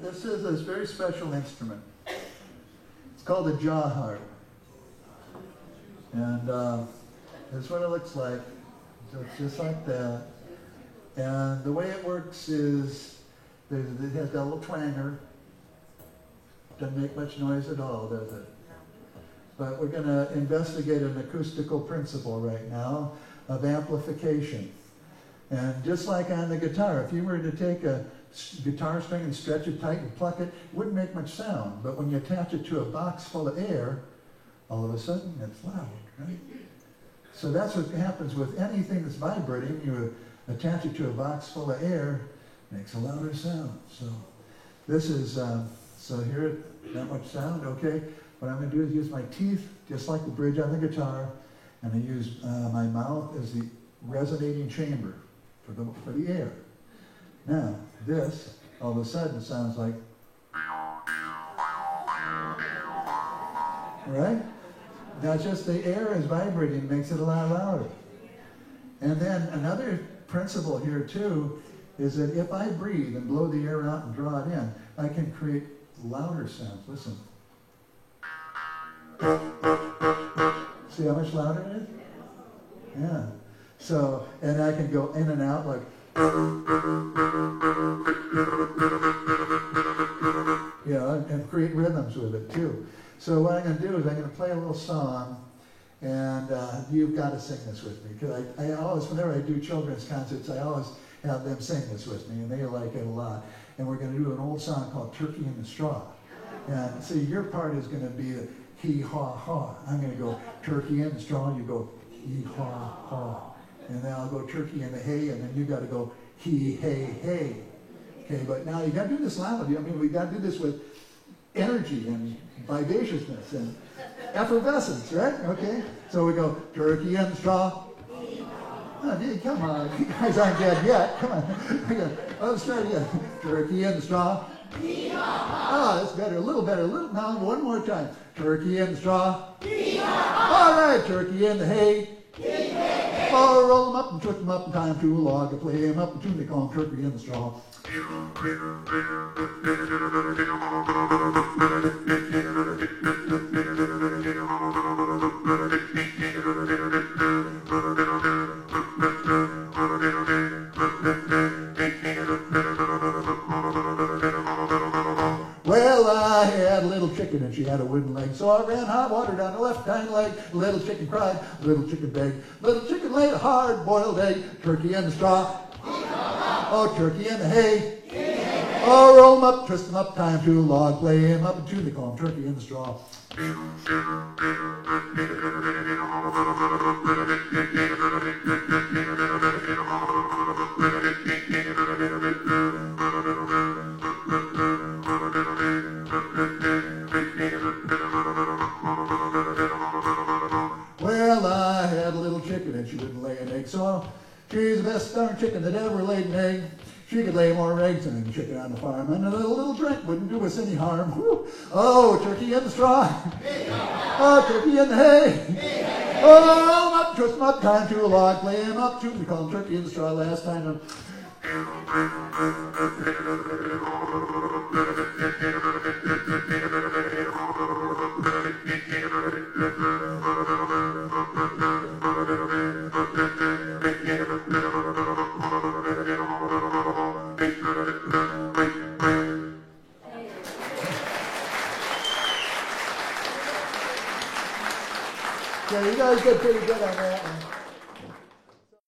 this is a very special instrument. It's called a jaw harp. And uh, this is what it looks like. So it's just like that. And the way it works is there's, it has that little twanger. Doesn't make much noise at all, does it? But we're going to investigate an acoustical principle right now of amplification. And just like on the guitar, if you were to take a guitar string and stretch it tight and pluck it, it wouldn't make much sound. But when you attach it to a box full of air, all of a sudden it's loud, right? So that's what happens with anything that's vibrating. You attach it to a box full of air, makes a louder sound. So this is, um, so here, not much sound, okay? What I'm going to do is use my teeth, just like the bridge on the guitar, and I use uh, my mouth as the resonating chamber for the, for the air. Now, this, all of a sudden, sounds like, right? Now, just the air is vibrating makes it a lot louder. And then another principle here, too, is that if I breathe and blow the air out and draw it in, I can create louder sounds. Listen. See how much louder it is? Yeah. So, and I can go in and out like. Yeah, and, create rhythms with it too. So what I'm going to do is I'm going to play a little song, and uh, you've got to sing this with me because I, I always, whenever I do children's concerts, I always have them sing this with me, and they like it a lot. And we're going to do an old song called "Turkey in the Straw." And see, your part is going to be the hee haw haw. I'm going to go turkey in the straw, and you go hee haw haw. And then I'll go turkey in the hay, and then you got to go hee hey hey. Okay, but now you got to do this loudly. I mean, we got to do this with energy and vivaciousness and effervescence, right? Okay, so we go turkey the straw. Oh, come on, you guys aren't dead yet. Come on. oh, let's try again. Turkey the straw. Ah, that's better. A little better. A little. Now, one more time. Turkey the straw. All right, turkey in the hay. Oh, roll them up and twist them up in time to a log to play them up and tune they call them turkey in the straw. I had a little chicken and she had a wooden leg. So I ran hot water down the left hind leg. Little chicken cried, little chicken begged. Little chicken laid a hard boiled egg. Turkey in the straw. Oh, turkey in the hay. Oh, roll 'em up, twist 'em up, time to log, play 'em up and tune. They call 'em turkey in the straw. Little chicken and she wouldn't lay an egg, so she's the best darn chicken that ever laid an egg. She could lay more eggs than any chicken on the farm, and a little, little drink wouldn't do us any harm. Whew. Oh, turkey in the straw. Oh, turkey in the hay. Oh, up, twist up, time to a log, play 'em up, shoot, we call 'em turkey in the straw last time. Yeah, you guys did pretty good on that one.